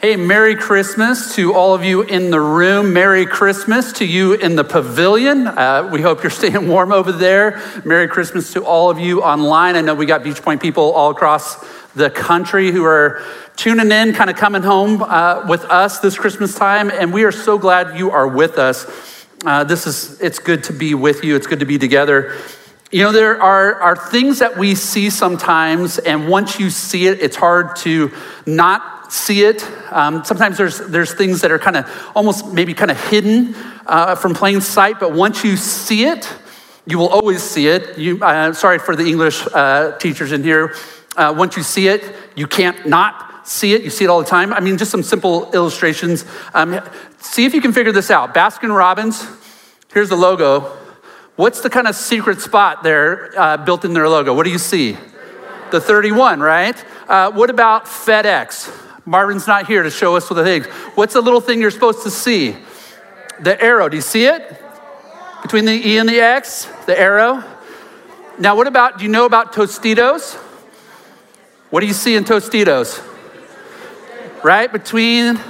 Hey, Merry Christmas to all of you in the room. Merry Christmas to you in the pavilion. Uh, we hope you're staying warm over there. Merry Christmas to all of you online. I know we got Beach Point people all across the country who are tuning in, kind of coming home uh, with us this Christmas time, and we are so glad you are with us. Uh, this is, it's good to be with you. It's good to be together. You know, there are, are things that we see sometimes, and once you see it, it's hard to not see it. Um, sometimes there's, there's things that are kind of almost maybe kind of hidden uh, from plain sight, but once you see it, you will always see it. You, uh, sorry for the English uh, teachers in here. Uh, once you see it, you can't not see it. You see it all the time. I mean, just some simple illustrations. Um, see if you can figure this out. Baskin Robbins, here's the logo. What's the kind of secret spot there uh, built in their logo? What do you see? 31. The 31, right? Uh, what about FedEx? Marvin's not here to show us the things. What's the little thing you're supposed to see? The arrow. Do you see it? Between the E and the X, the arrow. Now, what about, do you know about Tostitos? What do you see in Tostitos? Right? Between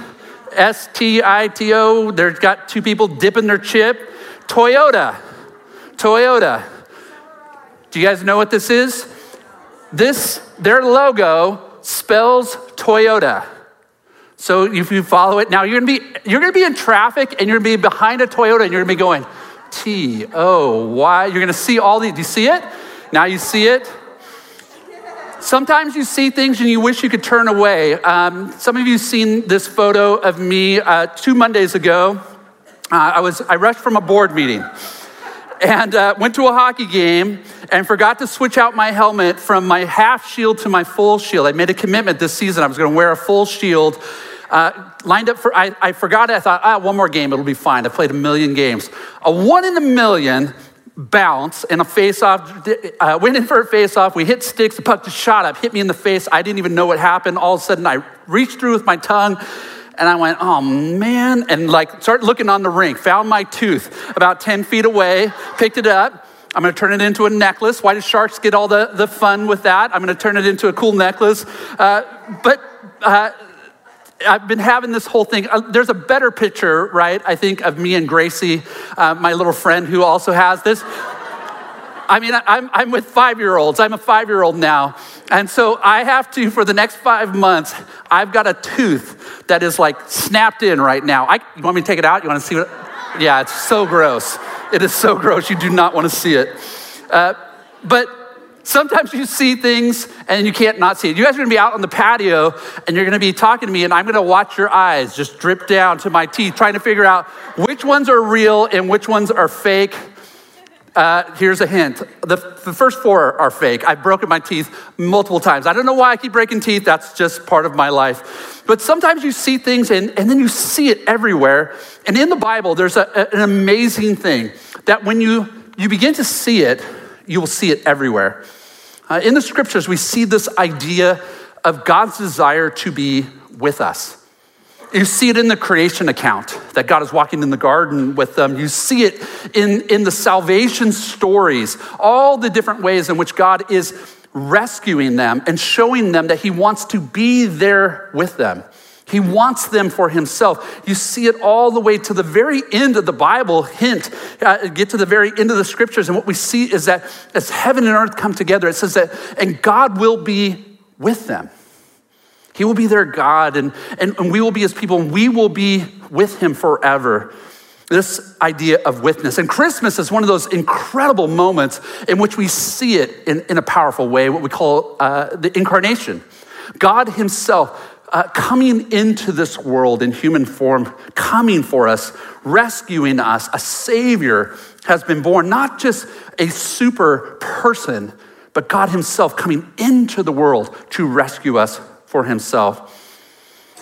S T I T O, they've got two people dipping their chip. Toyota. Toyota. Do you guys know what this is? This, their logo spells Toyota. So if you follow it, now you're gonna be you're gonna be in traffic and you're gonna be behind a Toyota and you're gonna be going T O Y. You're gonna see all the. Do you see it? Now you see it. Sometimes you see things and you wish you could turn away. Um, some of you seen this photo of me uh, two Mondays ago. Uh, I was I rushed from a board meeting and uh, went to a hockey game and forgot to switch out my helmet from my half shield to my full shield. I made a commitment this season. I was going to wear a full shield. Uh, lined up for, I, I forgot it. I thought, ah, one more game, it'll be fine. I played a million games. A one in a million bounce and a face off, uh, went in for a face off. We hit sticks. The puck just shot up, hit me in the face. I didn't even know what happened. All of a sudden, I reached through with my tongue and I went, oh man, and like started looking on the rink, found my tooth about 10 feet away, picked it up. I'm gonna turn it into a necklace. Why do sharks get all the, the fun with that? I'm gonna turn it into a cool necklace. Uh, but uh, I've been having this whole thing. Uh, there's a better picture, right? I think of me and Gracie, uh, my little friend who also has this. I mean, I'm, I'm with five year olds. I'm a five year old now. And so I have to, for the next five months, I've got a tooth that is like snapped in right now. I, you want me to take it out? You want to see what? Yeah, it's so gross. It is so gross. You do not want to see it. Uh, but sometimes you see things and you can't not see it. You guys are gonna be out on the patio and you're gonna be talking to me, and I'm gonna watch your eyes just drip down to my teeth, trying to figure out which ones are real and which ones are fake. Uh, here's a hint the, the first four are fake. I've broken my teeth multiple times. I don't know why I keep breaking teeth, that's just part of my life. But sometimes you see things and, and then you see it everywhere. And in the Bible, there's a, an amazing thing that when you, you begin to see it, you will see it everywhere. Uh, in the scriptures, we see this idea of God's desire to be with us. You see it in the creation account that God is walking in the garden with them. You see it in, in the salvation stories, all the different ways in which God is rescuing them and showing them that He wants to be there with them. He wants them for himself. You see it all the way to the very end of the Bible. Hint, uh, get to the very end of the scriptures, and what we see is that as heaven and earth come together, it says that, and God will be with them. He will be their God, and, and, and we will be his people, and we will be with him forever. This idea of witness. And Christmas is one of those incredible moments in which we see it in, in a powerful way, what we call uh, the incarnation. God himself uh, coming into this world in human form, coming for us, rescuing us. A Savior has been born, not just a super person, but God Himself coming into the world to rescue us for himself.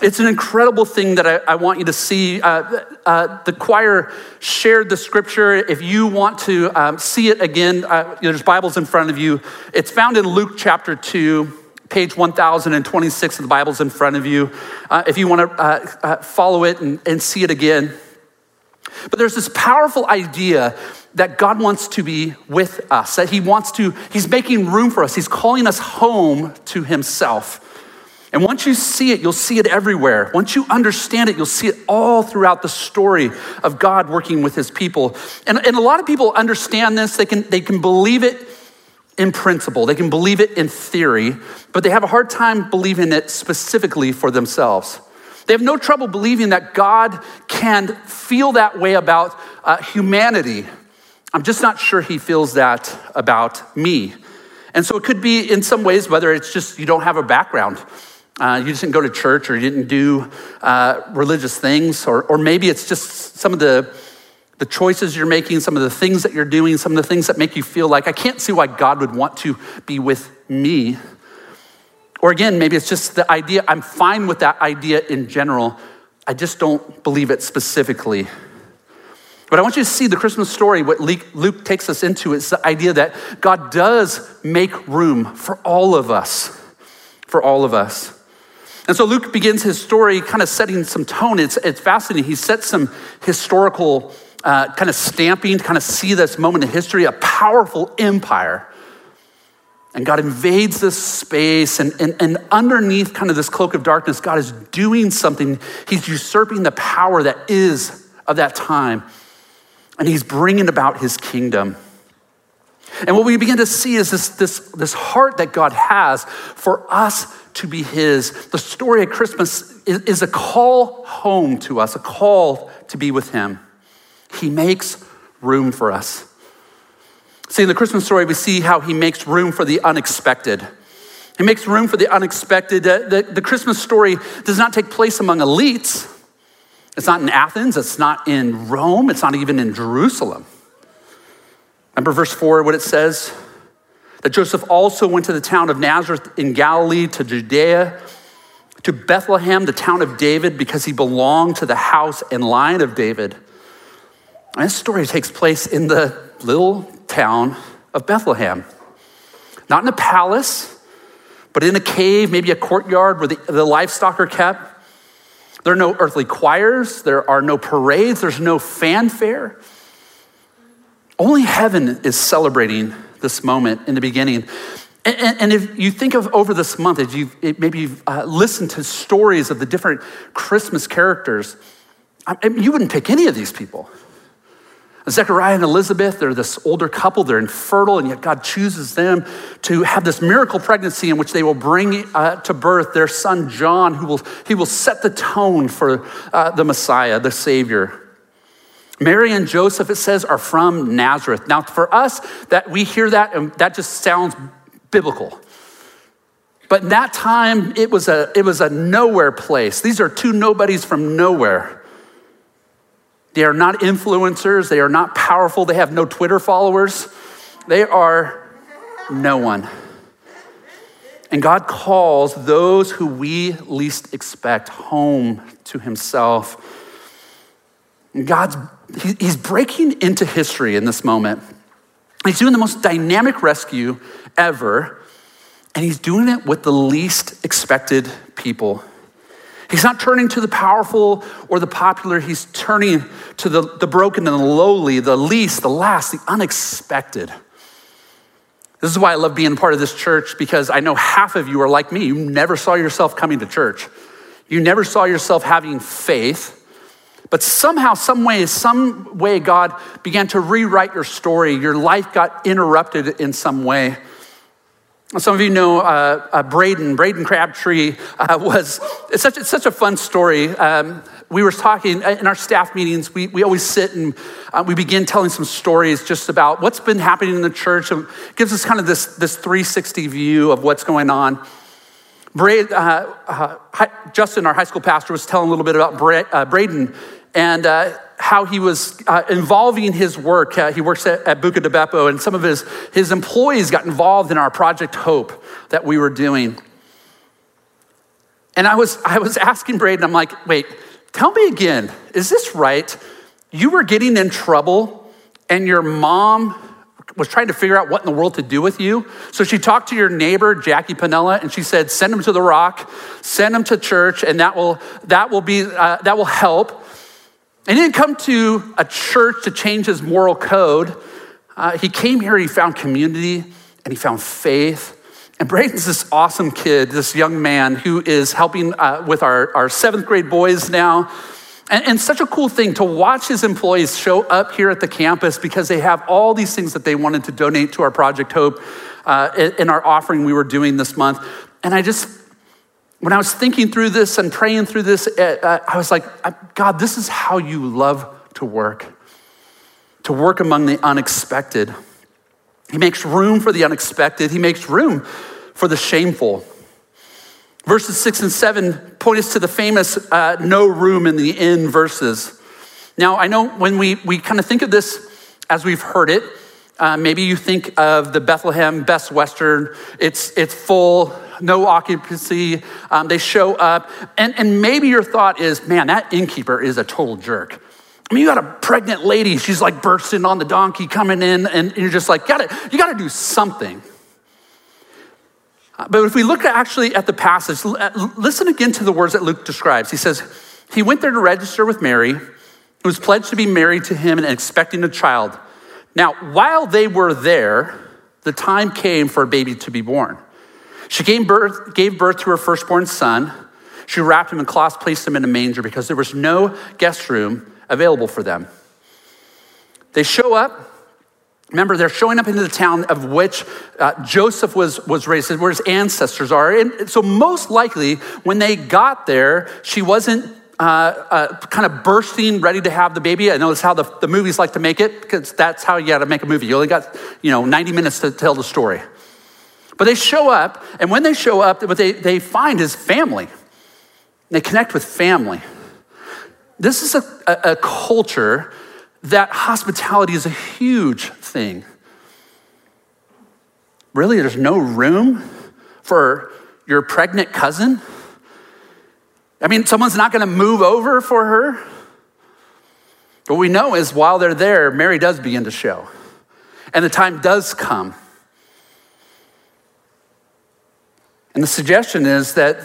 It's an incredible thing that I, I want you to see. Uh, uh, the choir shared the scripture. If you want to um, see it again, uh, there's Bibles in front of you. It's found in Luke chapter 2, page 1026 of the Bible's in front of you. Uh, if you want to uh, uh, follow it and, and see it again. But there's this powerful idea that God wants to be with us, that He wants to, He's making room for us, He's calling us home to Himself. And once you see it, you'll see it everywhere. Once you understand it, you'll see it all throughout the story of God working with his people. And, and a lot of people understand this, they can, they can believe it in principle, they can believe it in theory, but they have a hard time believing it specifically for themselves. They have no trouble believing that God can feel that way about uh, humanity. I'm just not sure he feels that about me. And so it could be in some ways, whether it's just you don't have a background uh, you just didn't go to church or you didn't do uh, religious things, or, or maybe it's just some of the, the choices you're making, some of the things that you're doing, some of the things that make you feel like, I can't see why God would want to be with me. Or again, maybe it's just the idea, I'm fine with that idea in general. I just don't believe it specifically. But I want you to see the Christmas story, what Luke takes us into is the idea that God does make room for all of us, for all of us. And so Luke begins his story kind of setting some tone. It's, it's fascinating. He sets some historical uh, kind of stamping to kind of see this moment in history, a powerful empire. And God invades this space, and, and, and underneath kind of this cloak of darkness, God is doing something. He's usurping the power that is of that time, and He's bringing about His kingdom. And what we begin to see is this, this, this heart that God has for us to be His. The story of Christmas is, is a call home to us, a call to be with Him. He makes room for us. See, in the Christmas story, we see how He makes room for the unexpected. He makes room for the unexpected. The, the, the Christmas story does not take place among elites. It's not in Athens, it's not in Rome, it's not even in Jerusalem. Remember verse 4, what it says? That Joseph also went to the town of Nazareth in Galilee, to Judea, to Bethlehem, the town of David, because he belonged to the house and line of David. And this story takes place in the little town of Bethlehem. Not in a palace, but in a cave, maybe a courtyard where the, the livestock are kept. There are no earthly choirs, there are no parades, there's no fanfare. Only heaven is celebrating this moment in the beginning. And, and, if you think of over this month, if you've maybe you've uh, listened to stories of the different Christmas characters, I mean, you wouldn't pick any of these people. Zechariah and Elizabeth, they're this older couple, they're infertile, and yet God chooses them to have this miracle pregnancy in which they will bring uh, to birth their son John, who will, he will set the tone for uh, the Messiah, the Savior. Mary and Joseph, it says, are from Nazareth. Now, for us, that we hear that and that just sounds biblical. But in that time, it was a, it was a nowhere place. These are two nobodies from nowhere. They are not influencers, they are not powerful, they have no Twitter followers. They are no one. And God calls those who we least expect home to Himself. God's he's breaking into history in this moment. He's doing the most dynamic rescue ever, and he's doing it with the least expected people. He's not turning to the powerful or the popular, he's turning to the, the broken and the lowly, the least, the last, the unexpected. This is why I love being part of this church because I know half of you are like me. You never saw yourself coming to church. You never saw yourself having faith. But somehow, some way, some way, God began to rewrite your story. Your life got interrupted in some way. Some of you know uh, uh, Braden. Braden Crabtree uh, was, it's such, it's such a fun story. Um, we were talking in our staff meetings, we, we always sit and uh, we begin telling some stories just about what's been happening in the church. It gives us kind of this, this 360 view of what's going on. Braden, uh, uh, Justin, our high school pastor, was telling a little bit about Braden and uh, how he was uh, involving his work. Uh, he works at, at Buca di Beppo, and some of his, his employees got involved in our Project Hope that we were doing. And I was, I was asking Braden, I'm like, wait, tell me again, is this right? You were getting in trouble, and your mom was trying to figure out what in the world to do with you. So she talked to your neighbor, Jackie Panella, and she said, send him to the rock, send him to church, and that will, that will, be, uh, that will help. And he didn't come to a church to change his moral code. Uh, he came here, he found community, and he found faith, And Braden's this awesome kid, this young man who is helping uh, with our, our seventh grade boys now. And, and, such a cool thing to watch his employees show up here at the campus because they have all these things that they wanted to donate to our Project Hope uh, in our offering we were doing this month. And I just, when I was thinking through this and praying through this, uh, I was like, God, this is how you love to work, to work among the unexpected. He makes room for the unexpected, He makes room for the shameful. Verses six and seven point us to the famous uh, no room in the inn verses. Now, I know when we, we kind of think of this as we've heard it, uh, maybe you think of the Bethlehem Best Western. It's, it's full, no occupancy. Um, they show up. And, and maybe your thought is, man, that innkeeper is a total jerk. I mean, you got a pregnant lady, she's like bursting on the donkey coming in, and you're just like, got it, you got to do something. But if we look actually at the passage, listen again to the words that Luke describes. He says, He went there to register with Mary, who was pledged to be married to him and expecting a child. Now, while they were there, the time came for a baby to be born. She gave birth, gave birth to her firstborn son. She wrapped him in cloths, placed him in a manger because there was no guest room available for them. They show up. Remember, they're showing up into the town of which uh, Joseph was, was raised, where his ancestors are. And so, most likely, when they got there, she wasn't uh, uh, kind of bursting, ready to have the baby. I know that's how the, the movies like to make it, because that's how you got to make a movie. You only got, you know, 90 minutes to tell the story. But they show up, and when they show up, what they, they find is family. They connect with family. This is a, a, a culture that hospitality is a huge thing. Really, there's no room for your pregnant cousin? I mean, someone's not going to move over for her. What we know is while they're there, Mary does begin to show. And the time does come. And the suggestion is that,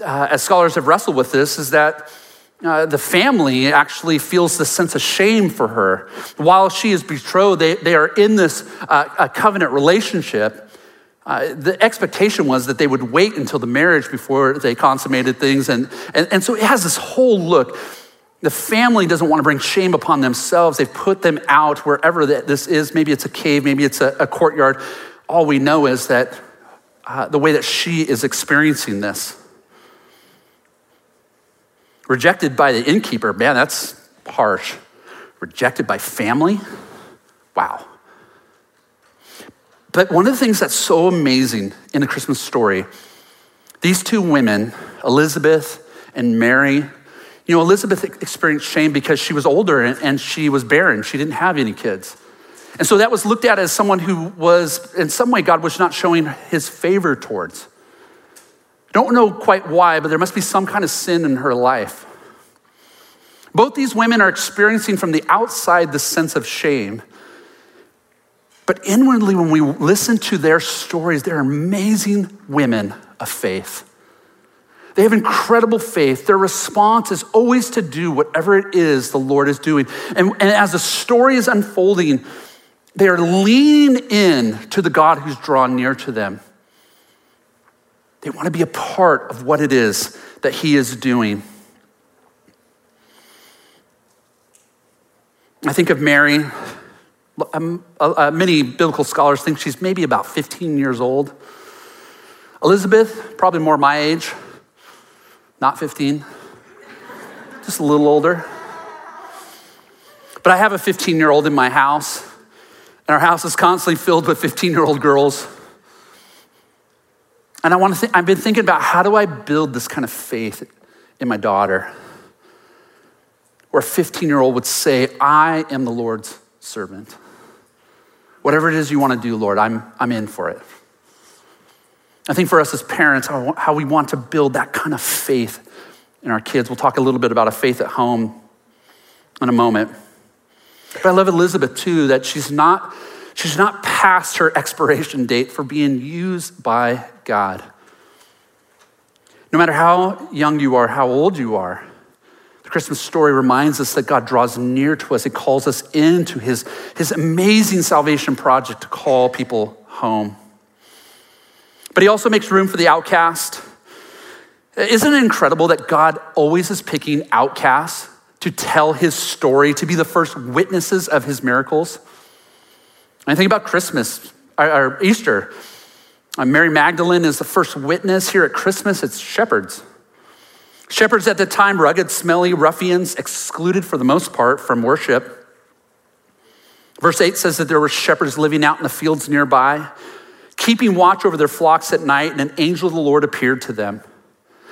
uh, as scholars have wrestled with this, is that uh, the family actually feels this sense of shame for her. While she is betrothed, they, they are in this uh, covenant relationship. Uh, the expectation was that they would wait until the marriage before they consummated things. And, and, and so it has this whole look. The family doesn't want to bring shame upon themselves. They've put them out wherever this is. Maybe it's a cave, maybe it's a, a courtyard. All we know is that uh, the way that she is experiencing this Rejected by the innkeeper, man, that's harsh. Rejected by family? Wow. But one of the things that's so amazing in the Christmas story, these two women, Elizabeth and Mary, you know, Elizabeth experienced shame because she was older and she was barren. She didn't have any kids. And so that was looked at as someone who was, in some way, God was not showing his favor towards. Don't know quite why, but there must be some kind of sin in her life. Both these women are experiencing from the outside the sense of shame. But inwardly, when we listen to their stories, they're amazing women of faith. They have incredible faith. Their response is always to do whatever it is the Lord is doing. And, and as the story is unfolding, they are leaning in to the God who's drawn near to them. They want to be a part of what it is that He is doing. I think of Mary. Um, uh, many biblical scholars think she's maybe about 15 years old. Elizabeth, probably more my age, not 15, just a little older. But I have a 15 year old in my house, and our house is constantly filled with 15 year old girls and I want to think, I've been thinking about how do I build this kind of faith in my daughter? Where a 15 year old would say, I am the Lord's servant. Whatever it is you want to do, Lord, I'm, I'm in for it. I think for us as parents, how we want to build that kind of faith in our kids. We'll talk a little bit about a faith at home in a moment. But I love Elizabeth too, that she's not She's not past her expiration date for being used by God. No matter how young you are, how old you are, the Christmas story reminds us that God draws near to us. He calls us into his, his amazing salvation project to call people home. But he also makes room for the outcast. Isn't it incredible that God always is picking outcasts to tell his story, to be the first witnesses of his miracles? And I think about Christmas or Easter. Uh, Mary Magdalene is the first witness here at Christmas. It's shepherds. Shepherds at the time, rugged, smelly ruffians, excluded for the most part from worship. Verse 8 says that there were shepherds living out in the fields nearby, keeping watch over their flocks at night, and an angel of the Lord appeared to them.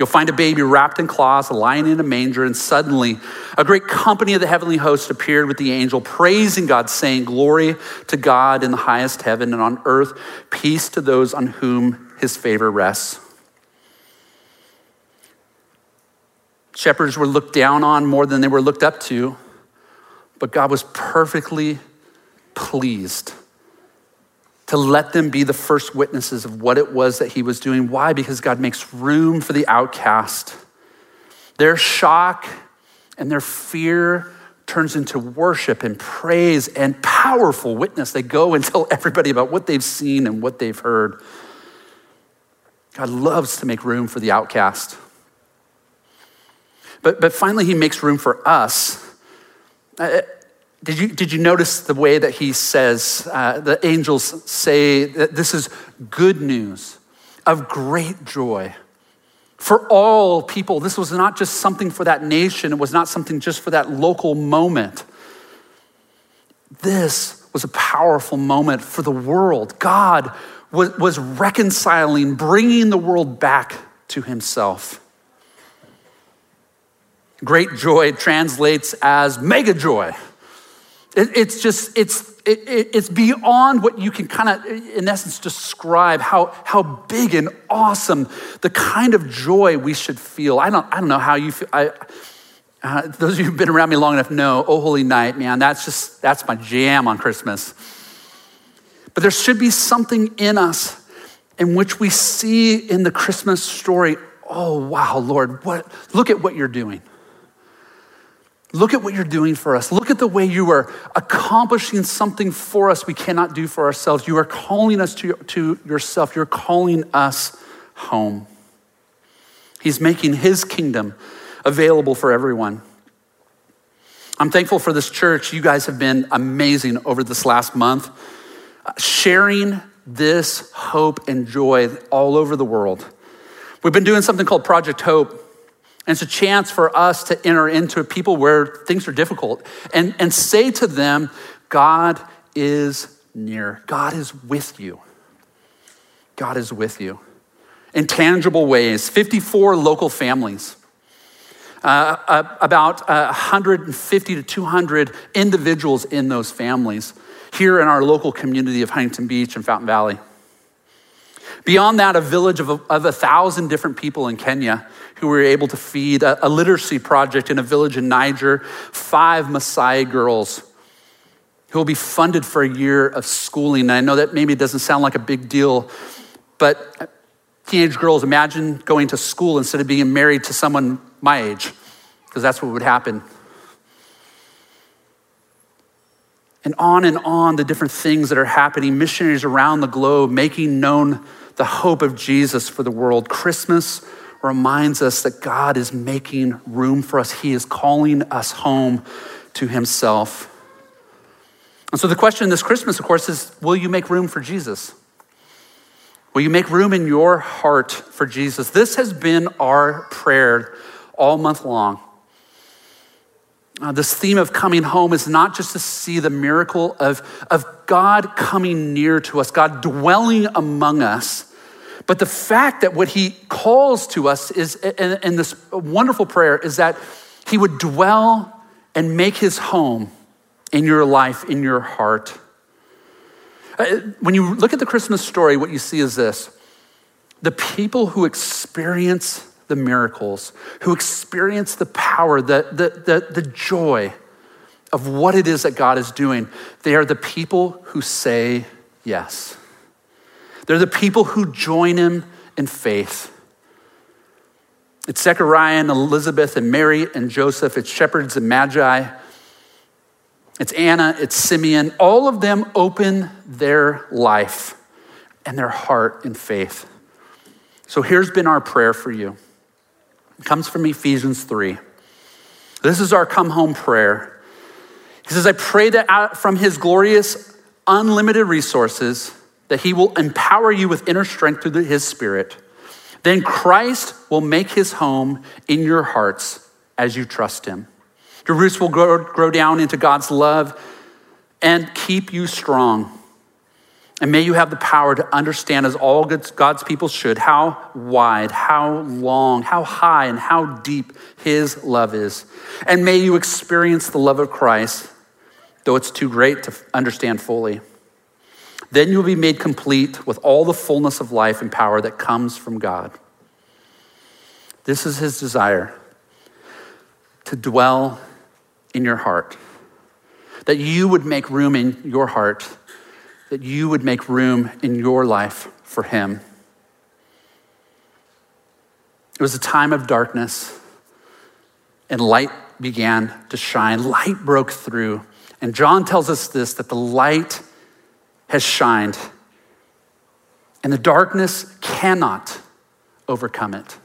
You'll find a baby wrapped in cloths, lying in a manger, and suddenly a great company of the heavenly host appeared with the angel, praising God, saying, Glory to God in the highest heaven, and on earth, peace to those on whom his favor rests. Shepherds were looked down on more than they were looked up to, but God was perfectly pleased to let them be the first witnesses of what it was that he was doing. Why? Because God makes room for the outcast. Their shock and their fear turns into worship and praise and powerful witness. They go and tell everybody about what they've seen and what they've heard. God loves to make room for the outcast. But, but finally, he makes room for us. Uh, Did you, did you notice the way that he says, uh, the angels say that this is good news of great joy for all people? This was not just something for that nation, it was not something just for that local moment. This was a powerful moment for the world. God was, was reconciling, bringing the world back to himself. Great joy translates as mega joy. It, it's just, it's, it, it's beyond what you can kind of, in essence, describe how, how big and awesome the kind of joy we should feel. I don't, I don't know how you feel. I, uh, those of you who've been around me long enough know, oh, holy night, man, that's just, that's my jam on Christmas. But there should be something in us in which we see in the Christmas story, oh, wow, Lord, what, look at what you're doing. Look at what you're doing for us. Look at the way you are accomplishing something for us we cannot do for ourselves. You are calling us to, to yourself, you're calling us home. He's making his kingdom available for everyone. I'm thankful for this church. You guys have been amazing over this last month, uh, sharing this hope and joy all over the world. We've been doing something called Project Hope. And it's a chance for us to enter into people where things are difficult and, and say to them, God is near. God is with you. God is with you. In tangible ways, 54 local families. Uh, uh, about uh, 150 to 200 individuals in those families here in our local community of Huntington Beach and Fountain Valley. Beyond that, a village of a, of a thousand different people in Kenya who were able to feed a, a literacy project in a village in Niger, five Maasai girls who will be funded for a year of schooling. And I know that maybe it doesn't sound like a big deal, but teenage girls, imagine going to school instead of being married to someone my age, because that's what would happen. And on and on, the different things that are happening, missionaries around the globe making known the hope of Jesus for the world. Christmas reminds us that God is making room for us, He is calling us home to Himself. And so the question this Christmas, of course, is will you make room for Jesus? Will you make room in your heart for Jesus? This has been our prayer all month long. Uh, this theme of coming home is not just to see the miracle of, of God coming near to us, God dwelling among us, but the fact that what he calls to us is, in this wonderful prayer, is that he would dwell and make his home in your life, in your heart. Uh, when you look at the Christmas story, what you see is this the people who experience the miracles, who experience the power, the, the, the, the joy of what it is that God is doing, they are the people who say yes. They're the people who join him in faith. It's Zechariah and Elizabeth and Mary and Joseph. It's shepherds and magi. It's Anna, it's Simeon. All of them open their life and their heart in faith. So here's been our prayer for you. It comes from Ephesians 3. This is our come home prayer. He says, I pray that from his glorious, unlimited resources, that he will empower you with inner strength through his spirit. Then Christ will make his home in your hearts as you trust him. Your roots will grow, grow down into God's love and keep you strong. And may you have the power to understand, as all God's people should, how wide, how long, how high, and how deep His love is. And may you experience the love of Christ, though it's too great to understand fully. Then you'll be made complete with all the fullness of life and power that comes from God. This is His desire to dwell in your heart, that you would make room in your heart that you would make room in your life for Him. It was a time of darkness, and light began to shine. Light broke through. And John tells us this that the light has shined, and the darkness cannot overcome it.